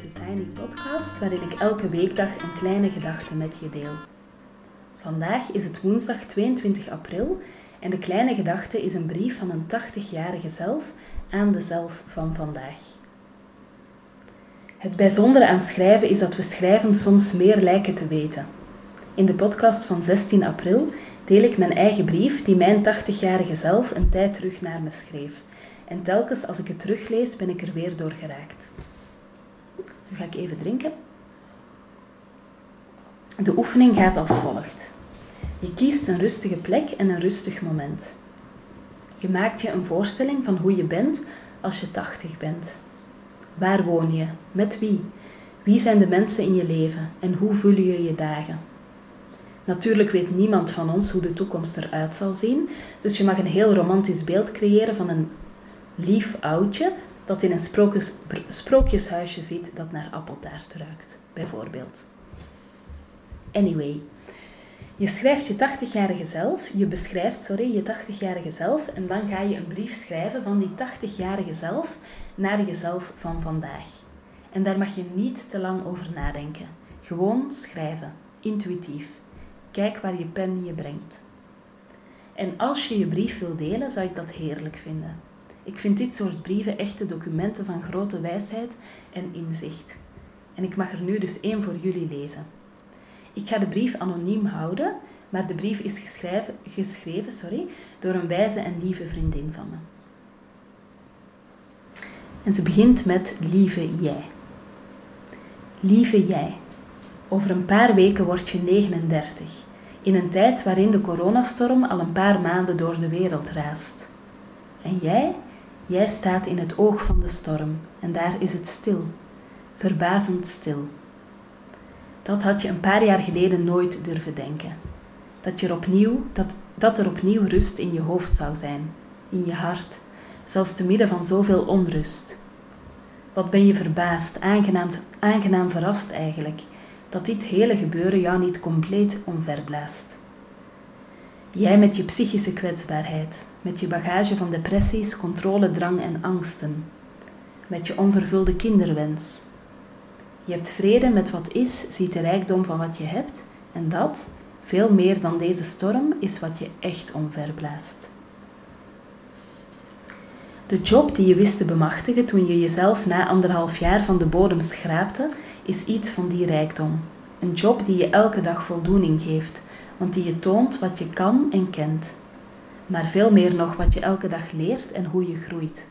de Tiny Podcast waarin ik elke weekdag een kleine gedachte met je deel. Vandaag is het woensdag 22 april en de kleine gedachte is een brief van een 80-jarige zelf aan de zelf van vandaag. Het bijzondere aan schrijven is dat we schrijven soms meer lijken te weten. In de podcast van 16 april deel ik mijn eigen brief die mijn 80-jarige zelf een tijd terug naar me schreef. En telkens als ik het teruglees ben ik er weer door geraakt. Ga ik even drinken. De oefening gaat als volgt. Je kiest een rustige plek en een rustig moment. Je maakt je een voorstelling van hoe je bent als je 80 bent. Waar woon je? Met wie? Wie zijn de mensen in je leven en hoe vullen je je dagen? Natuurlijk weet niemand van ons hoe de toekomst eruit zal zien, dus je mag een heel romantisch beeld creëren van een lief oudje dat in een sprookjes, sprookjeshuisje zit dat naar appeltaart ruikt, bijvoorbeeld. Anyway, je schrijft je 80-jarige zelf, je beschrijft, sorry, je 80-jarige zelf en dan ga je een brief schrijven van die 80-jarige zelf naar jezelf van vandaag. En daar mag je niet te lang over nadenken. Gewoon schrijven, intuïtief. Kijk waar je pen je brengt. En als je je brief wil delen, zou ik dat heerlijk vinden. Ik vind dit soort brieven echte documenten van grote wijsheid en inzicht. En ik mag er nu dus één voor jullie lezen. Ik ga de brief anoniem houden, maar de brief is geschreven, geschreven sorry, door een wijze en lieve vriendin van me. En ze begint met Lieve jij. Lieve jij, over een paar weken word je 39, in een tijd waarin de coronastorm al een paar maanden door de wereld raast. En jij, jij staat in het oog van de storm en daar is het stil, verbazend stil. Dat had je een paar jaar geleden nooit durven denken. Dat, je er opnieuw, dat, dat er opnieuw rust in je hoofd zou zijn, in je hart, zelfs te midden van zoveel onrust. Wat ben je verbaasd, aangenaam, aangenaam verrast eigenlijk, dat dit hele gebeuren jou niet compleet omverblaast. Jij met je psychische kwetsbaarheid, met je bagage van depressies, controledrang en angsten, met je onvervulde kinderwens, je hebt vrede met wat is, ziet de rijkdom van wat je hebt en dat, veel meer dan deze storm, is wat je echt omverblaast. De job die je wist te bemachtigen toen je jezelf na anderhalf jaar van de bodem schraapte, is iets van die rijkdom. Een job die je elke dag voldoening geeft, want die je toont wat je kan en kent. Maar veel meer nog wat je elke dag leert en hoe je groeit.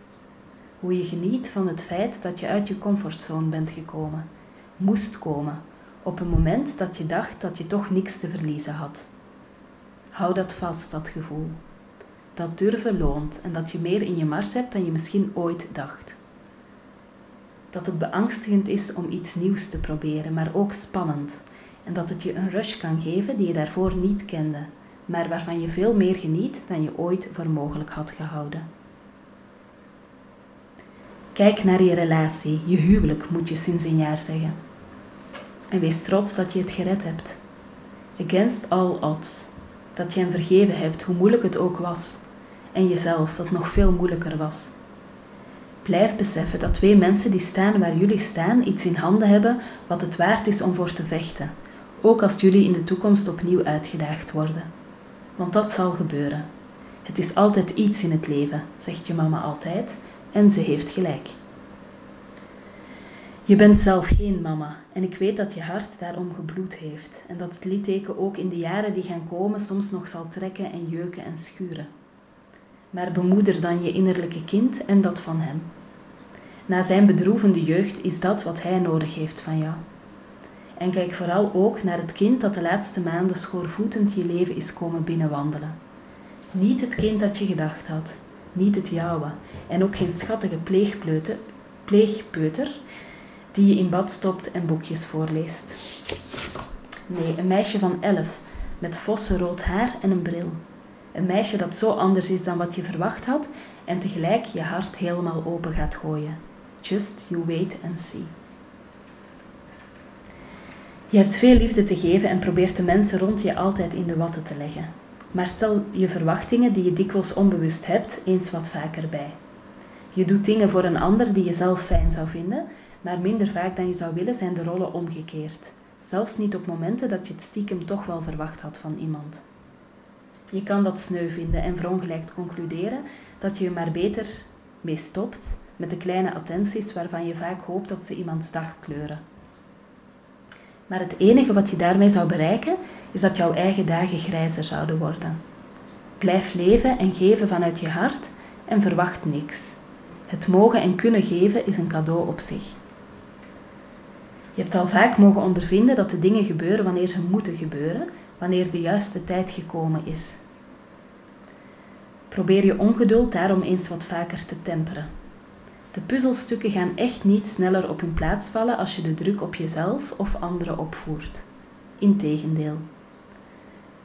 Hoe je geniet van het feit dat je uit je comfortzone bent gekomen moest komen op een moment dat je dacht dat je toch niks te verliezen had. Hou dat vast, dat gevoel. Dat durven loont en dat je meer in je mars hebt dan je misschien ooit dacht. Dat het beangstigend is om iets nieuws te proberen, maar ook spannend. En dat het je een rush kan geven die je daarvoor niet kende, maar waarvan je veel meer geniet dan je ooit voor mogelijk had gehouden. Kijk naar je relatie, je huwelijk moet je sinds een jaar zeggen. En wees trots dat je het gered hebt. Against all odds. Dat je hem vergeven hebt, hoe moeilijk het ook was. En jezelf, wat nog veel moeilijker was. Blijf beseffen dat twee mensen die staan waar jullie staan iets in handen hebben wat het waard is om voor te vechten. Ook als jullie in de toekomst opnieuw uitgedaagd worden. Want dat zal gebeuren. Het is altijd iets in het leven, zegt je mama altijd, en ze heeft gelijk. Je bent zelf geen mama en ik weet dat je hart daarom gebloed heeft en dat het litteken ook in de jaren die gaan komen soms nog zal trekken en jeuken en schuren. Maar bemoeder dan je innerlijke kind en dat van hem. Na zijn bedroevende jeugd is dat wat hij nodig heeft van jou. En kijk vooral ook naar het kind dat de laatste maanden schoorvoetend je leven is komen binnenwandelen. Niet het kind dat je gedacht had, niet het jouwe, en ook geen schattige pleegpeuter die je in bad stopt en boekjes voorleest. Nee, een meisje van elf met vossenrood haar en een bril. Een meisje dat zo anders is dan wat je verwacht had en tegelijk je hart helemaal open gaat gooien. Just you wait and see. Je hebt veel liefde te geven en probeert de mensen rond je altijd in de watten te leggen. Maar stel je verwachtingen die je dikwijls onbewust hebt eens wat vaker bij. Je doet dingen voor een ander die je zelf fijn zou vinden, Maar minder vaak dan je zou willen zijn de rollen omgekeerd. Zelfs niet op momenten dat je het stiekem toch wel verwacht had van iemand. Je kan dat sneu vinden en verongelijkt concluderen dat je er maar beter mee stopt met de kleine attenties waarvan je vaak hoopt dat ze iemands dag kleuren. Maar het enige wat je daarmee zou bereiken, is dat jouw eigen dagen grijzer zouden worden. Blijf leven en geven vanuit je hart en verwacht niks. Het mogen en kunnen geven is een cadeau op zich. Je hebt al vaak mogen ondervinden dat de dingen gebeuren wanneer ze moeten gebeuren, wanneer de juiste tijd gekomen is. Probeer je ongeduld daarom eens wat vaker te temperen. De puzzelstukken gaan echt niet sneller op hun plaats vallen als je de druk op jezelf of anderen opvoert. Integendeel.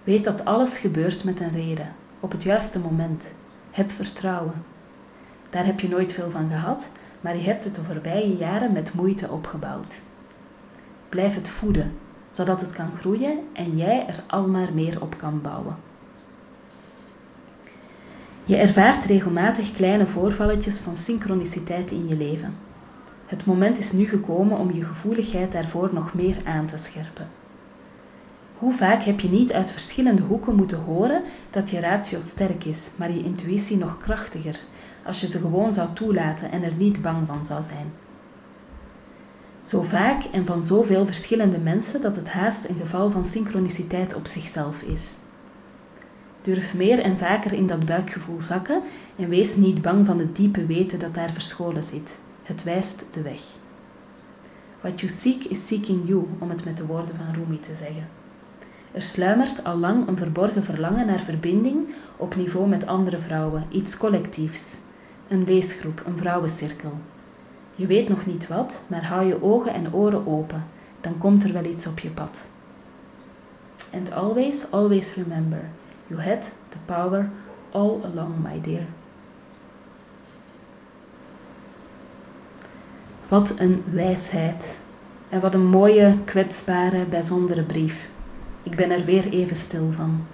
Weet dat alles gebeurt met een reden, op het juiste moment. Heb vertrouwen. Daar heb je nooit veel van gehad, maar je hebt het de voorbije jaren met moeite opgebouwd. Blijf het voeden, zodat het kan groeien en jij er al maar meer op kan bouwen. Je ervaart regelmatig kleine voorvalletjes van synchroniciteit in je leven. Het moment is nu gekomen om je gevoeligheid daarvoor nog meer aan te scherpen. Hoe vaak heb je niet uit verschillende hoeken moeten horen dat je ratio sterk is, maar je intuïtie nog krachtiger, als je ze gewoon zou toelaten en er niet bang van zou zijn? Zo vaak en van zoveel verschillende mensen dat het haast een geval van synchroniciteit op zichzelf is. Durf meer en vaker in dat buikgevoel zakken en wees niet bang van het diepe weten dat daar verscholen zit. Het wijst de weg. What you seek is seeking you, om het met de woorden van Rumi te zeggen. Er sluimert al lang een verborgen verlangen naar verbinding op niveau met andere vrouwen, iets collectiefs. Een leesgroep, een vrouwencirkel. Je weet nog niet wat, maar hou je ogen en oren open, dan komt er wel iets op je pad. And always, always remember, You had the power all along, my dear. Wat een wijsheid. En wat een mooie, kwetsbare, bijzondere brief. Ik ben er weer even stil van.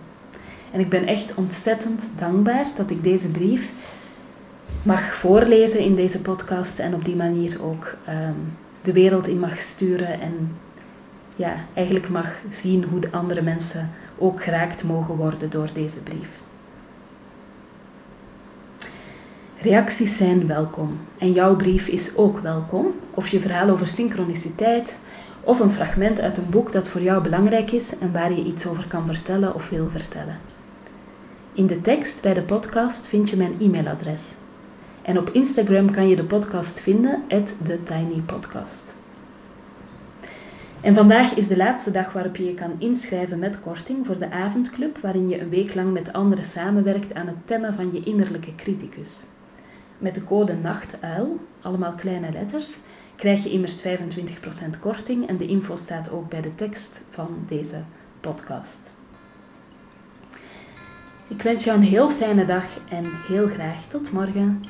En ik ben echt ontzettend dankbaar dat ik deze brief mag voorlezen in deze podcast en op die manier ook um, de wereld in mag sturen en ja, eigenlijk mag zien hoe de andere mensen ook geraakt mogen worden door deze brief. Reacties zijn welkom en jouw brief is ook welkom. Of je verhaal over synchroniciteit of een fragment uit een boek dat voor jou belangrijk is en waar je iets over kan vertellen of wil vertellen. In de tekst bij de podcast vind je mijn e-mailadres. En op Instagram kan je de podcast vinden, TheTinyPodcast. En vandaag is de laatste dag waarop je je kan inschrijven met korting voor de avondclub, waarin je een week lang met anderen samenwerkt aan het temmen van je innerlijke criticus. Met de code NACHTUIL, allemaal kleine letters, krijg je immers 25% korting en de info staat ook bij de tekst van deze podcast. Ik wens jou een heel fijne dag en heel graag tot morgen.